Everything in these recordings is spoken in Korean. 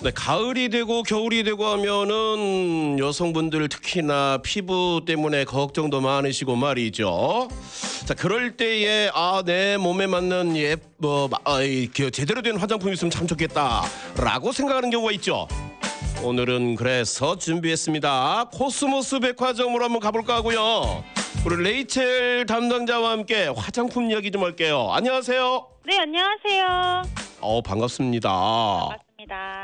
네, 가을이 되고 겨울이 되고 하면은 여성분들 특히나 피부 때문에 걱정도 많으시고 말이죠. 자, 그럴 때에 아, 내 몸에 맞는 예, 뭐, 아, 이, 그 제대로 된 화장품 있으면 참 좋겠다라고 생각하는 경우가 있죠. 오늘은 그래서 준비했습니다. 코스모스 백화점으로 한번 가볼까 하고요. 우리 레이첼 담당자와 함께 화장품 이야기 좀 할게요. 안녕하세요. 네, 안녕하세요. 어, 반갑습니다. 반갑습니다.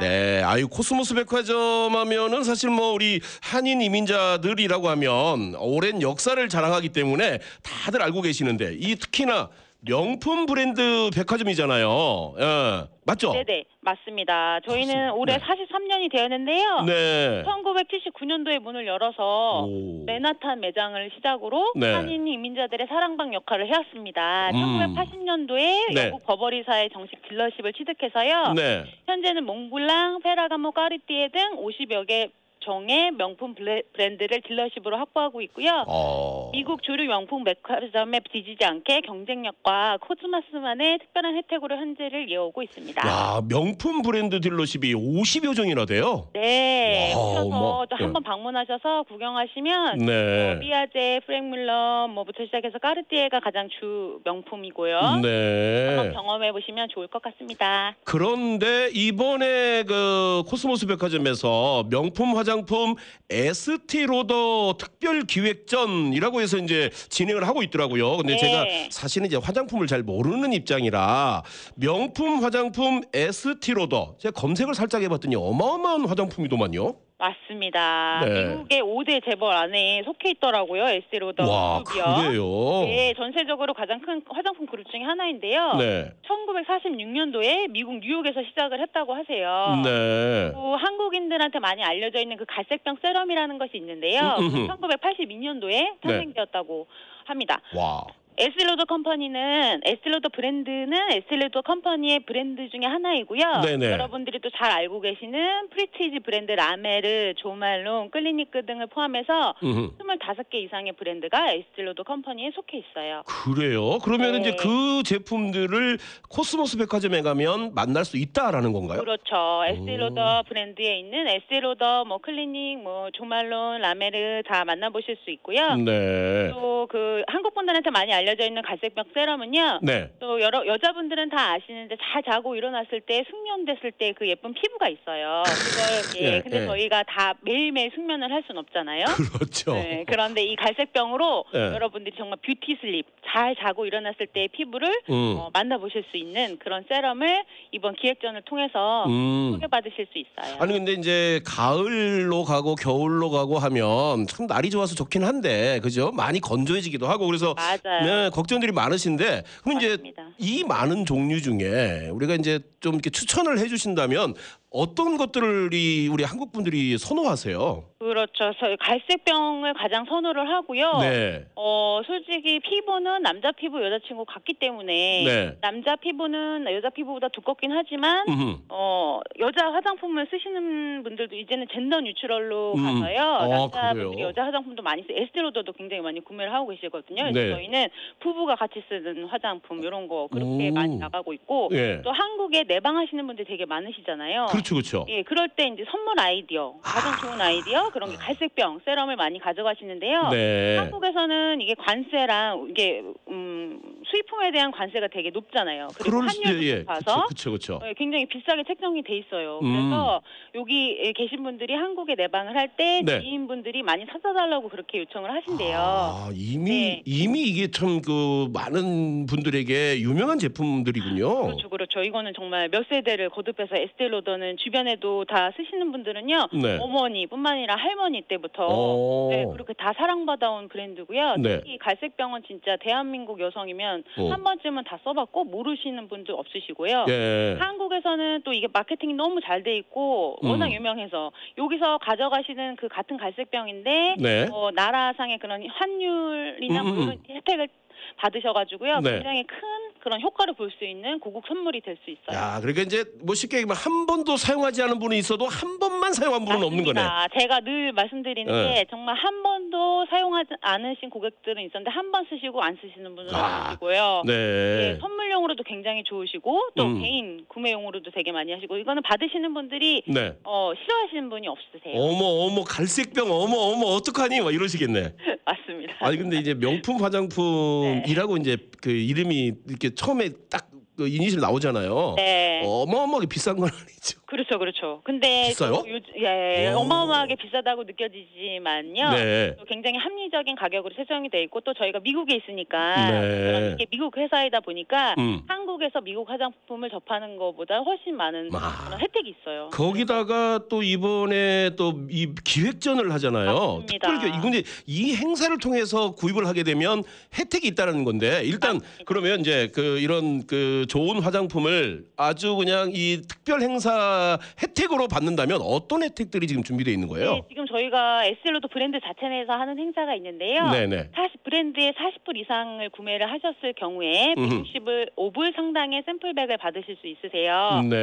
네, 아유 코스모스 백화점 하면은 사실 뭐 우리 한인 이민자들이라고 하면 오랜 역사를 자랑하기 때문에 다들 알고 계시는데 이 특히나 명품 브랜드 백화점이잖아요. 예, 맞죠? 네네, 맞습니다. 저희는 그렇습니다. 올해 네. 43년이 되었는데요. 네. 1979년도에 문을 열어서 오. 맨하탄 매장을 시작으로 네. 한인 이민자들의 사랑방 역할을 해왔습니다. 음. 1980년도에 네. 영국 버버리사의 정식 dealership을 취득해서요. 네. 현재는 몽블랑, 페라가모, 까르띠에 등 50여 개 종의 명품 브랜드를 딜러십으로 확보하고 있고요. 어. 미국 주류 명품 백화점에 뒤지지 않게 경쟁력과 코스모스만의 특별한 혜택으로 현재를 이어오고 있습니다. 야, 명품 브랜드 딜러십이 50여 종이나 돼요. 네, 어머. 또 한번 방문하셔서 구경하시면 네. 삐아제, 프랭뮬러 뭐부터 시작해서 까르띠에가 가장 주 명품이고요. 한번 네. 경험해 보시면 좋을 것 같습니다. 그런데 이번에 그 코스모스 백화점에서 명품 화장품 에스티 로더 특별 기획전이라고 해서 이제 진행을 하고 있더라고요. 근데 네. 제가 사실은 이제 화장품을 잘 모르는 입장이라 명품 화장품 에스티 로더 제가 검색을 살짝 해봤더니 어마어마한 화장품이더만요. 맞습니다. 네. 미국의 5대 재벌 안에 속해 있더라고요. 에스티 로더 와 그룹이요. 그래요. 네, 전세계적으로 가장 큰 화장품 그룹 중에 하나인데요. 네. 1946년도에 미국 뉴욕에서 시작을 했다고 하세요. 네. 또 한국인들한테 많이 알려져 있는 그 갈색병 세럼이라는 것이 있는데요. 음, 음. 1982년도에 탄생되었다고 합니다. 와. 에스티로더 컴퍼니는 에스티로더 브랜드는 에스티로더 컴퍼니의 브랜드 중에 하나이고요. 네네. 여러분들이 또 잘 알고 계시는 prestige 브랜드 라메르, 조말론, 클리니크 등을 포함해서 음흠. 25개 이상의 브랜드가 에스티로더 컴퍼니에 속해 있어요. 그래요. 그러면 네. 이제 그 제품들을 코스모스 백화점에 가면 만날 수 있다라는 건가요? 그렇죠. 에스티로더 브랜드에 있는 에스티로더, 뭐 클리니크, 뭐 조말론, 라메르 다 만나보실 수 있고요. 네. 또 그 한국 분들한테 많이 알려져 있는 갈색병 세럼은요. 네. 또 여러 여자분들은 다 아시는데 잘 자고 일어났을 때 숙면됐을 때 그 예쁜 피부가 있어요. 그걸 예, 예, 근데 예. 저희가 다 매일매일 숙면을 할 수는 없잖아요. 그렇죠. 네, 그런데 이 갈색병으로 예. 여러분들이 정말 beauty sleep 잘 자고 일어났을 때의 피부를 음. 어, 만나보실 수 있는 그런 세럼을 이번 기획전을 통해서 음. 소개받으실 수 있어요. 아니 근데 이제 가을로 가고 겨울로 가고 하면 참 날이 좋아서 좋긴 한데 그죠? 많이 건조해지기도 하고 그래서 맞아요. 네, 걱정들이 많으신데 그럼 이제 맞습니다. 이 많은 종류 중에 우리가 이제 좀 이렇게 추천을 해주신다면 어떤 것들이 우리 한국 분들이 선호하세요? 그렇죠. 갈색병을 가장 선호를 하고요. 네. 어, 솔직히 피부는 남자 피부, 여자 친구 같기 때문에 네. 남자 피부는 여자 피부보다 두껍긴 하지만 음흠. 어, 여자 화장품을 쓰시는 분들도 이제는 젠더 뉴트럴로 음. 가서요. 아, 남자분들이 그래요? 여자 화장품도 많이 쓰 에스테로더도 굉장히 많이 구매를 하고 계시거든요. 그래서 네. 저희는 부부가 같이 쓰는 화장품 이런 거 그렇게 오. 많이 나가고 있고 예. 또 한국에 내방하시는 분들 되게 많으시잖아요. 그렇죠, 그렇죠. 예, 그럴 때 이제 선물 아이디어, 가장 좋은 아이디어 그런 게 갈색병, 세럼을 많이 가져가시는데요. 네. 한국에서는 이게 관세랑 이게 음, 수입품에 대한 관세가 되게 높잖아요. 그리고 그럴 수 환율도 예. 높아서 그렇죠, 그렇죠. 어, 굉장히 비싸게 책정이 돼 있어요. 음. 그래서 여기 계신 분들이 한국에 내방을 할 때 네. 지인분들이 많이 사다 달라고 그렇게 요청을 하신대요. 아, 이미 네. 이미 이게 참 그 많은 분들에게 유명한 제품들이군요. 그렇죠, 그렇죠. 이거는 정말 몇 세대를 거듭해서 에스테로더는 주변에도 다 쓰시는 분들은요. 네. 어머니뿐만 아니라 할머니 때부터 어. 네, 그렇게 다 사랑받아온 브랜드고요. 네. 특히 갈색병은 진짜 대한민국 여성이면 어. 한 번쯤은 다 써봤고 모르시는 분들 없으시고요. 예. 한국에서는 또 이게 마케팅이 너무 잘 돼 있고 워낙 음. 유명해서 여기서 가져가시는 그 같은 갈색병인데 네. 어, 나라상의 그런 환율이나 음, 뭐 음, 이런 혜택을 받으셔가지고요. 네. 굉장히 큰 그런 효과를 볼 수 있는 고국 선물이 될 수 있어요. 야, 그러니까 이제 뭐 쉽게 얘기하면 한 번도 사용하지 않은 분이 있어도 한 번만 사용한 분은 없는 거네. 맞습니다. 제가 늘 말씀드리는 네. 게 정말 한 번도 사용하지 않으신 고객들은 있었는데 한 번 쓰시고 안 쓰시는 분은 아, 없으시고요. 네. 예, 선물용으로도 굉장히 좋으시고 또 음. 개인 구매용으로도 되게 많이 하시고 이거는 받으시는 분들이 네. 어, 싫어하시는 분이 없으세요. 어머 어머 갈색병 어머 어머 어떡하니 막 이러시겠네. 맞습니다. 아니 근데 이제 명품 화장품이라고 이제 그 이름이 이렇게 처음에 딱 그 이니셜 나오잖아요. 네. 어마어마하게 비싼 건 아니죠. 그렇죠, 그렇죠. 근데 비싸요? 또 요, 예, 오. 어마어마하게 비싸다고 느껴지지만요. 네. 또 굉장히 합리적인 가격으로 책정이 돼 있고 또 저희가 미국에 있으니까 네. 이게 미국 회사이다 보니까 음. 한국에서 미국 화장품을 접하는 것보다 훨씬 많은 아. 그런 혜택이 있어요. 거기다가 또 이번에 또 이 기획전을 하잖아요. 맞습니다. 특별 이제 이 행사를 통해서 구입을 하게 되면 혜택이 있다는 건데 일단 그러면 이제 그 이런 그 좋은 화장품을 아주 그냥 이 특별 행사 혜택으로 받는다면 어떤 혜택들이 지금 준비되어 있는 거예요? 네, 지금 저희가 에스텔로도 브랜드 자체 내에서 하는 행사가 있는데요. 네네. 40 브랜드의 40불 이상을 구매를 하셨을 경우에 음흠. 165불 상당의 샘플백을 받으실 수 있으세요. 근데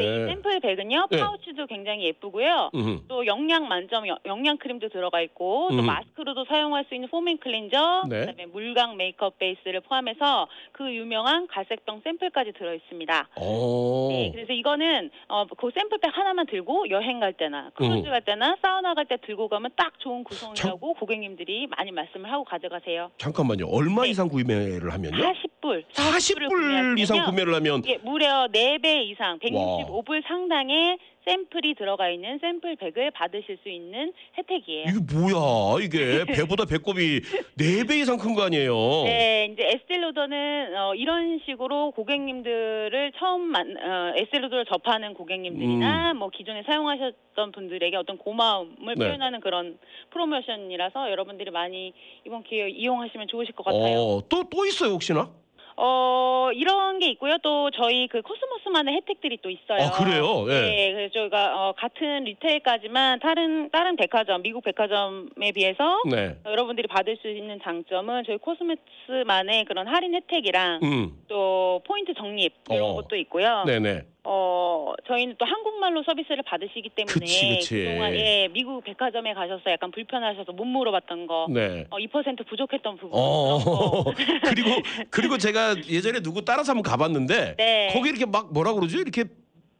이 네. 샘플백은요 네. 파우치도 굉장히 예쁘고요. 음흠. 또 영양 만점 영- 영양 크림도 들어가 있고 또 음. 마스크로도 사용할 수 있는 foaming cleanser, 네. 그다음에 물광 메이크업 베이스를 포함해서 그 유명한 갈색병 샘플까지 들어 있습니다. 오. 네, 그래서 이거는 어, 그 샘플백 하나만 들고 여행 갈 때나 크루즈 음. 갈 때나 사우나 갈 때 들고 가면 딱 좋은 구성이라고 고객님들이 많이 말씀을 하고 가져가세요. 잠깐만요. 얼마 네. 이상 구매를 하면요? 40불, 40불 이상 구매를 하면 예, 무려 4배 이상 165불 상당의 샘플이 들어가 있는 샘플백을 받으실 수 있는 혜택이에요. 이게 뭐야? 이게 배보다 배꼽이 네 배 이상 큰 거 아니에요? 네, 이제 에스텔로더는 어, 이런 식으로 고객님들을 처음 만 어, 에스텔로더를 접하는 고객님들이나 뭐 기존에 사용하셨던 분들에게 어떤 고마움을 음. 네. 표현하는 그런 프로모션이라서 여러분들이 많이 이번 기회에 이용하시면 좋으실 것 같아요. 어, 또 또 있어요, 혹시나? 어, 이런 게 있고요. 또 저희 그 코스모스만의 혜택들이 또 있어요. 아, 그래요? 예. 네, 그래서 저희가 어, 같은 리테일까지만 다른 다른 백화점, 미국 백화점에 비해서 네. 여러분들이 받을 수 있는 장점은 저희 코스모스만의 그런 할인 혜택이랑 음. 또 포인트 적립 이런 어. 것도 있고요. 네, 네. 어 저희는 또 한국말로 서비스를 받으시기 때문에 그치, 그치. 동안 예 미국 백화점에 가셔서 약간 불편하셔서 못 물어봤던 거, 네. 어, 2% 부족했던 부분 어. 그리고 그리고 제가 예전에 누구 따라서 한번 가봤는데 네. 거기 이렇게 막 뭐라 그러죠? 이렇게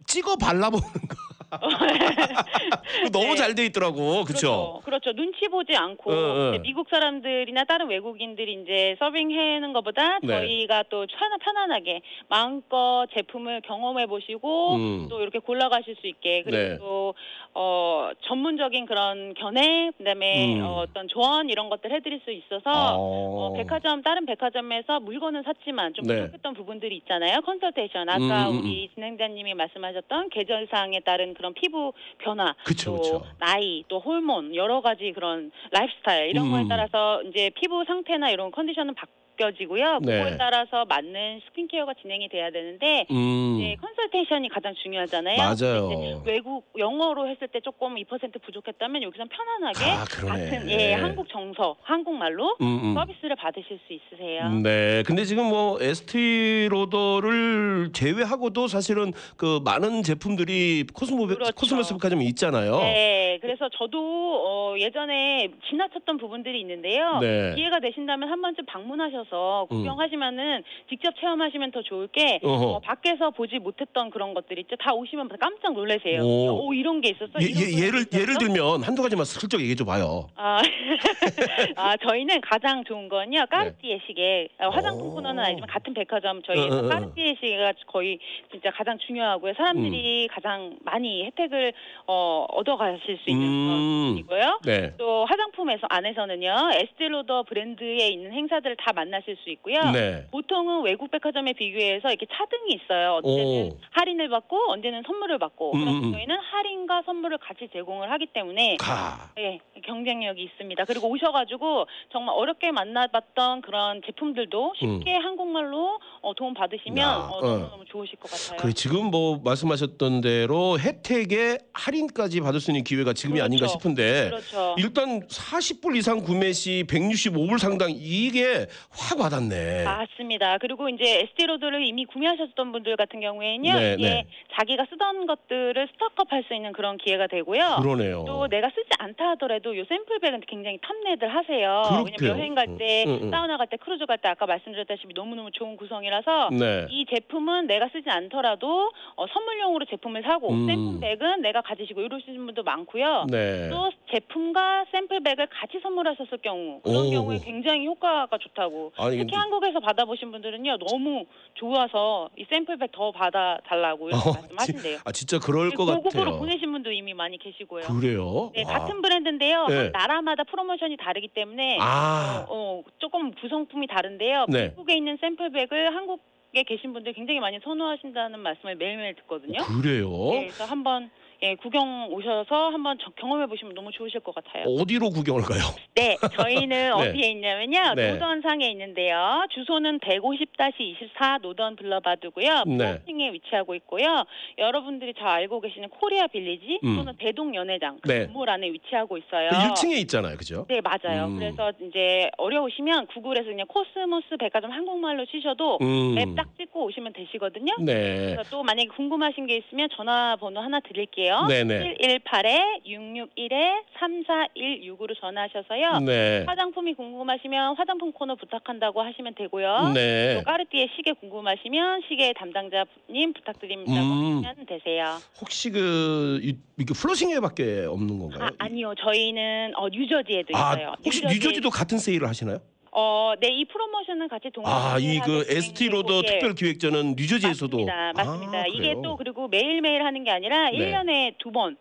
찍어 발라보는 거. 그거 너무 네. 잘돼 있더라고. 그렇죠? 그렇죠. 그렇죠. 눈치 보지 않고 어, 어. 이제 미국 사람들이나 다른 외국인들이 이제 서빙 해는 것보다 네. 저희가 또 편안, 편안하게 마음껏 제품을 경험해 보시고 음. 또 이렇게 골라 가실 수 있게 그리고 네. 또 어, 전문적인 그런 견해 그다음에 음. 어, 어떤 조언 이런 것들 해드릴 수 있어서 어, 백화점 다른 백화점에서 물건은 샀지만 좀 네. 부족했던 부분들이 있잖아요. 컨설테이션 아까 음, 음, 우리 진행자님이 말씀하셨던 계절상에 따른 그런 피부 변화, 그쵸, 또 그쵸. 나이, 또 호르몬 여러 가지 그런 라이프스타일 이런 음. 거에 따라서 이제 피부 상태나 이런 컨디션은 바뀌 어지고요. 네. 그거에 따라서 맞는 스킨케어가 진행이 돼야 되는데 음. 이제 consultation이 가장 중요하잖아요. 맞아요. 외국 영어로 했을 때 조금 2% 부족했다면 여기선 편안하게 아. 같은 예 한국 정서 한국말로 음, 음. 서비스를 받으실 수 있으세요. 네. 근데 지금 뭐 에스티 로더를 제외하고도 사실은 그 많은 제품들이 코스모 그렇죠. 코스모스 백화점에 있잖아요. 네, 그래서 저도 어, 예전에 지나쳤던 부분들이 있는데요. 네. 기회가 되신다면 한 번쯤 방문하셔서 음. 구경하시면은 직접 체험하시면 더 좋을 게 어허. 어, 밖에서 보지 못했던 그런 것들 있죠. 다 오시면 깜짝 놀라세요. 오. 오, 이런 게 있었어. 예, 이런 예, 브랜드 예를 있었어? 예를 들면 한두 가지만 슬쩍 얘기해 줘 봐요. 아, 아, 저희는 가장 좋은 건요. 까르띠에 시계 어, 화장품 네. 오. 코너는 아니지만 같은 백화점 저희 어, 어, 어. 까르띠에 시계가 거의 진짜 가장 중요하고요. 사람들이 가장 많이 혜택을 어, 얻어 가실 수 있는 음. 이고요. 네. 또 화장품에서 안에서는요 에스테로더 브랜드에 있는 행사들을 다 만 나실 수 있고요. 네. 보통은 외국 백화점에 비교해서 이렇게 차등이 있어요. 언제는 오. 할인을 받고 언제는 선물을 받고. 음, 음, 그래서 음. 저희는 할인과 선물을 같이 제공을 하기 때문에 가. 네, 경쟁력이 있습니다. 그리고 오셔가지고 정말 어렵게 만나봤던 그런 제품들도 쉽게 한국말로 어, 도움 받으시면 야, 어, 어. 너무너무 좋으실 것 같아요. 그래 지금 뭐 말씀하셨던 대로 혜택에 할인까지 받을 수 있는 기회가 지금이 그렇죠. 아닌가 싶은데 그렇죠. 일단 40불 이상 구매 시 165불 상당 이게 확 와닿네. 맞습니다. 그리고 이제 에스티로더를 이미 구매하셨던 분들 같은 경우에는요, 네, 이게 네. 자기가 쓰던 것들을 stock up할 수 있는 그런 기회가 되고요. 그러네요. 또 내가 쓰지 않다 하더라도 요 샘플백은 굉장히 탐내들 하세요. 그렇게요. 왜냐면 여행 갈 때, 음, 음, 음. 사우나 갈 때, 크루즈 갈 때 아까 말씀드렸다시피 너무너무 좋은 구성이라서 네. 이 제품은 내가 쓰지 않더라도 어, 선물용으로 제품을 사고 음. 샘플백은 내가 가지시고 이러시는 분도 많고요. 네. 또 제품과 샘플백을 같이 선물하셨을 경우 그런 오. 경우에 굉장히 효과가 좋다고 아니 특히 근데 한국에서 받아보신 분들은요 너무 좋아서 이 샘플백 더 받아달라고 이렇게 어, 말씀하신대요. 아 진짜 그럴 것 고급으로 같아요. 보내신 분도 이미 많이 계시고요. 그래요? 네, 아. 같은 브랜드인데요. 네. 나라마다 프로모션이 다르기 때문에 아. 어, 어, 조금 구성품이 다른데요. 네. 미국에 있는 샘플백을 한국에 계신 분들 굉장히 많이 선호하신다는 말씀을 매일매일 듣거든요. 그래요? 네, 그래서 한번 예, 구경 오셔서 한번 경험해 보시면 너무 좋으실 것 같아요. 어디로 구경을 가요? 네, 저희는 어디에 있냐면요. 네. 노던상에 있는데요. 주소는 150-24 노던 블러바드고요. 네. 플러싱에 위치하고 있고요. 여러분들이 잘 알고 계시는 코리아 빌리지 음. 또는 대동 연회장 그 네. 건물 안에 위치하고 있어요. 1층에 있잖아요, 그죠? 네, 맞아요. 음. 그래서 이제 어려우시면 구글에서 그냥 코스모스 백화점 한국말로 치셔도 음. map 딱 찍고 오시면 되시거든요. 네. 그래서 또 만약에 궁금하신 게 있으면 전화번호 하나 드릴게요. 네네. 118-661-3416으로 전화하셔서요. 네. 화장품이 궁금하시면 화장품 코너 부탁한다고 하시면 되고요. 네. 또 까르띠에 시계 궁금하시면 시계 담당자님 부탁드립니다. 음. 하시면 되세요. 혹시 그 이- 이게 플러싱에밖에 없는 건가요? 아, 아니요. 저희는 어, 뉴저지에도 아, 있어요. 혹시 뉴저지- 뉴저지도 같은 세일을 하시나요? 어, 네, 이 프로모션은 같이 동행. 아, 이 그 ST 로더 특별 기획전은 뉴저지에서도 맞습니다. 맞습니다. 아, 이게 그래요? 또 그리고 매일매일 하는 게 아니라 네. 일 1년에 두 번,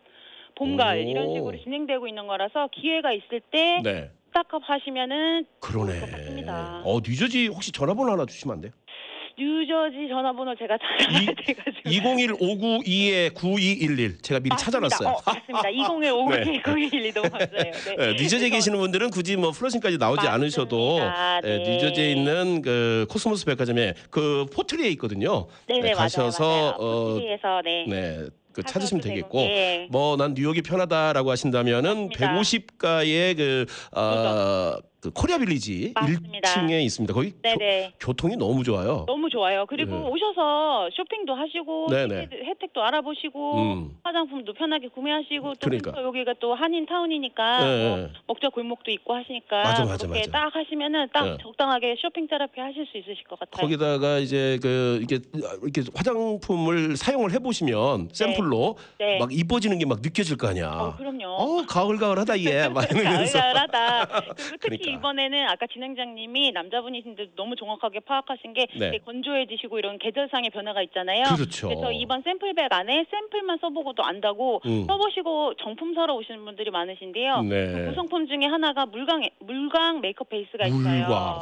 봄, 가을 오. 이런 식으로 진행되고 있는 거라서 기회가 있을 때 네. 스타컵 하시면은 그러네. 같습니다. 어, 뉴저지 혹시 전화번호 하나 주시면 안 돼요? 뉴저지 전화번호 제가 찾아야 이- 돼가지고 201-592-9211 제가 미리 맞습니다. 찾아놨어요. 어, 맞습니다. 201 5 네. 9 9 1 2 너무 감사해요. 네. 네, 뉴저지에 계시는 분들은 굳이 뭐 플러싱까지 나오지 맞습니다. 않으셔도 예, 네. 뉴저지에 있는 그 코스모스 백화점에 그 포트리에 있거든요. 네네 네, 맞아요. 가셔서 맞아요. 어, 포트리에서 네. 네, 그 찾으시면 되겠고 되고, 예. 뭐난 뉴욕이 편하다라고 하신다면은 맞습니다. 150가의 그, 어, 그 코리아 빌리지 맞습니다. 1층에 있습니다. 거기 교, 네네. 교 통이 너무 좋아요. 너무 좋아요. 그리고 네. 오셔서 쇼핑도 하시고 네네. 혜택- 혜택도 알아보시고 음. 화장품도 편하게 구매하시고 또 그러니까. 근처 여기가 또 한인 타운이니까 네, 뭐 네. 먹자 골목도 있고 하시니까 맞아, 맞아, 그렇게 맞아. 딱 하시면은 딱 네. 적당하게 쇼핑 테라피 하실 수 있으실 것 같아요. 거기다가 이제 그 이게 이렇게 화장품을 사용을 해보시면 샘플로 네. 막 이뻐지는 게 막 느껴질 거 아니야. 어, 그럼요. 어 가을 가을하다 얘. 막 이러면서. 가을가을하다. 그리고 특히 그러니까. 이번에는 아까 진행장님이 남자분이신데 너무 정확하게 파악하신 게 네. 되게 건조해지시고 이런 계절상의 변화가 있잖아요. 그렇죠. 그래서 이번 샘플백 안에 샘플만 써보고도 안다고 음. 써보시고 정품 사러 오시는 분들이 많으신데요. 네. 그 구성품 중에 하나가 물광 물광 메이크업 베이스가 있어요.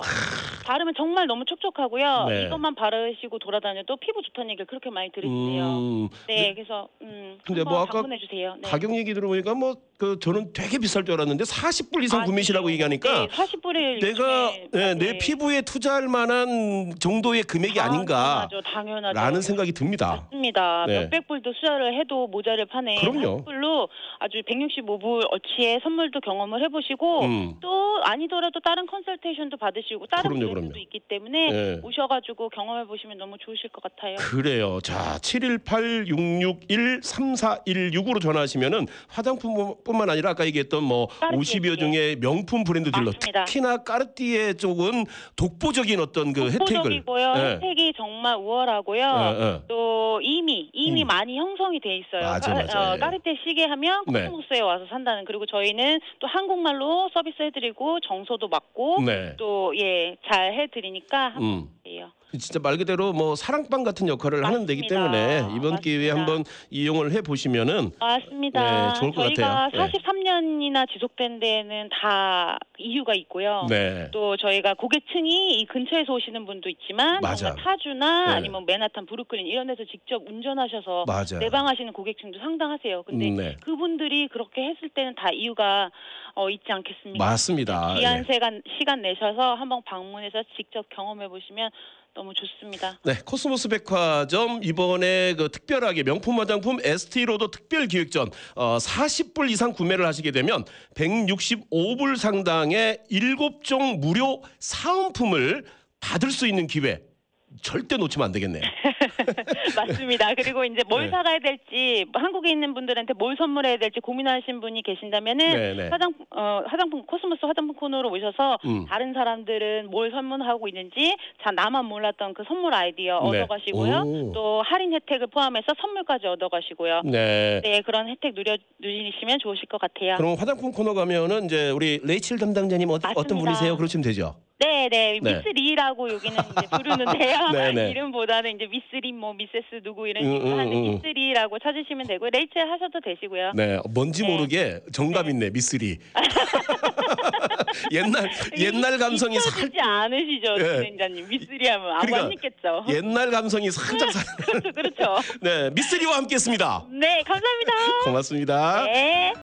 바르면 정말 너무 촉촉하고요. 네. 이것만 바르시고 돌아다녀도 피부 좋다는 얘기를 그렇게 많이 들으시네요. 음, 네, 그래서 음, 근데 뭐 아까 방문해 주세요. 네. 가격 얘기 들어보니까 뭐 그 저는 되게 비쌀 줄 알았는데 40불 이상 구매시라고 얘기하니까 네, 40불을 내가 네, 내 피부에 투자할 만한 정도의 금액이 아닌가 당연하죠, 당연하죠. 라는 생각이 듭니다. 맞습니다. 네. 몇백 불도 투자를 해도 모자를 파네. 그럼요. 40불로 아주 165불 어치의 선물도 경험을 해보시고 음. 또 아니더라도 다른 컨설테이션도 받으시고 다른 그럼요, 브랜드도 그럼요. 있기 때문에 네. 오셔가지고 경험해 보시면 너무 좋으실 것 같아요. 그래요. 자, 718-661-3416으로 전화하시면은 화장품뿐만 아니라 아까 얘기했던 뭐 까르띠에 50여 중의 명품 브랜드들로 맞습니다. 특히나 까르띠에 쪽은 독보적인 어떤 그 혜택을 독보적이고요. 예. 혜택이 정말 우월하고요. 예, 예. 또 이미 이미 음. 많이 형성이 돼 있어요. 맞아, 까- 맞아, 어, 예. 까르띠에 시계 하면 네. 코스모스에 와서 산다는 그리고 저희는 또 한국말로 서비스 해드리고 정서도 맡고 네. 또 예 잘 해드리니까 한번 음. 해요. 진짜 말 그대로 뭐 사랑방 같은 역할을 하는 데기 맞습니다. 때문에 이번 맞습니다. 기회에 한번 이용을 해 보시면은 맞습니다. 네, 좋을 것 저희가 같아요. 네. 43년이나 지속된 데에는 다 이유가 있고요. 네. 또 저희가 고객층이 이 근처에서 오시는 분도 있지만 맞아. 타주나 네. 아니면 맨하탄, 브루클린 이런 데서 직접 운전하셔서 맞아. 내방하시는 고객층도 상당하세요. 근데 음, 네. 그분들이 그렇게 했을 때는 다 이유가 어, 있지 않겠습니까? 맞습니다. 귀한 예. 시간, 시간 내셔서 한번 방문해서 직접 경험해 보시면 너무 좋습니다. 네, 코스모스 백화점 이번에 그 특별하게 명품 화장품 에스티로더 특별 기획전 어, 40불 이상 구매를 하시게 되면 165불 상당의 7종 무료 사은품을 받을 수 있는 기회 절대 놓치면 안 되겠네요. 맞습니다. 그리고 이제 뭘 네. 사가야 될지 한국에 있는 분들한테 뭘 선물해야 될지 고민하신 분이 계신다면은 네, 네. 화장 어, 화장품 코스모스 화장품 코너로 오셔서 음. 다른 사람들은 뭘 선물하고 있는지 자 나만 몰랐던 그 선물 아이디어 네. 얻어가시고요. 오. 또 할인 혜택을 포함해서 선물까지 얻어가시고요. 네. 네 그런 혜택 누려 누리시면 좋으실 것 같아요. 그럼 화장품 코너 가면은 이제 우리 레이첼 담당자님 어, 맞습니다. 분이세요? 그러시면 되죠. 네, 네, 네. 미스 리라고 여기는 이제 부르는데요. 네, 네. 이름보다는 이제 미스 리, 뭐 미세스 누구 이런 음, 식으로 음, 하는데 음. 미스 리라고 찾으시면 되고 레이첼 하셔도 되시고요. 네, 뭔지 네. 모르게 정감 있네 미쓰리. 옛날 옛날 감성이 살 잊혀지지 않으시죠, 예. 진행자님. 미스 리 하면 안 그러니까 맞겠죠. 옛날 감성이 살짝 살. 그렇죠, 그렇죠. 네, 미쓰리와 함께했습니다. 네, 감사합니다. 고맙습니다. 네.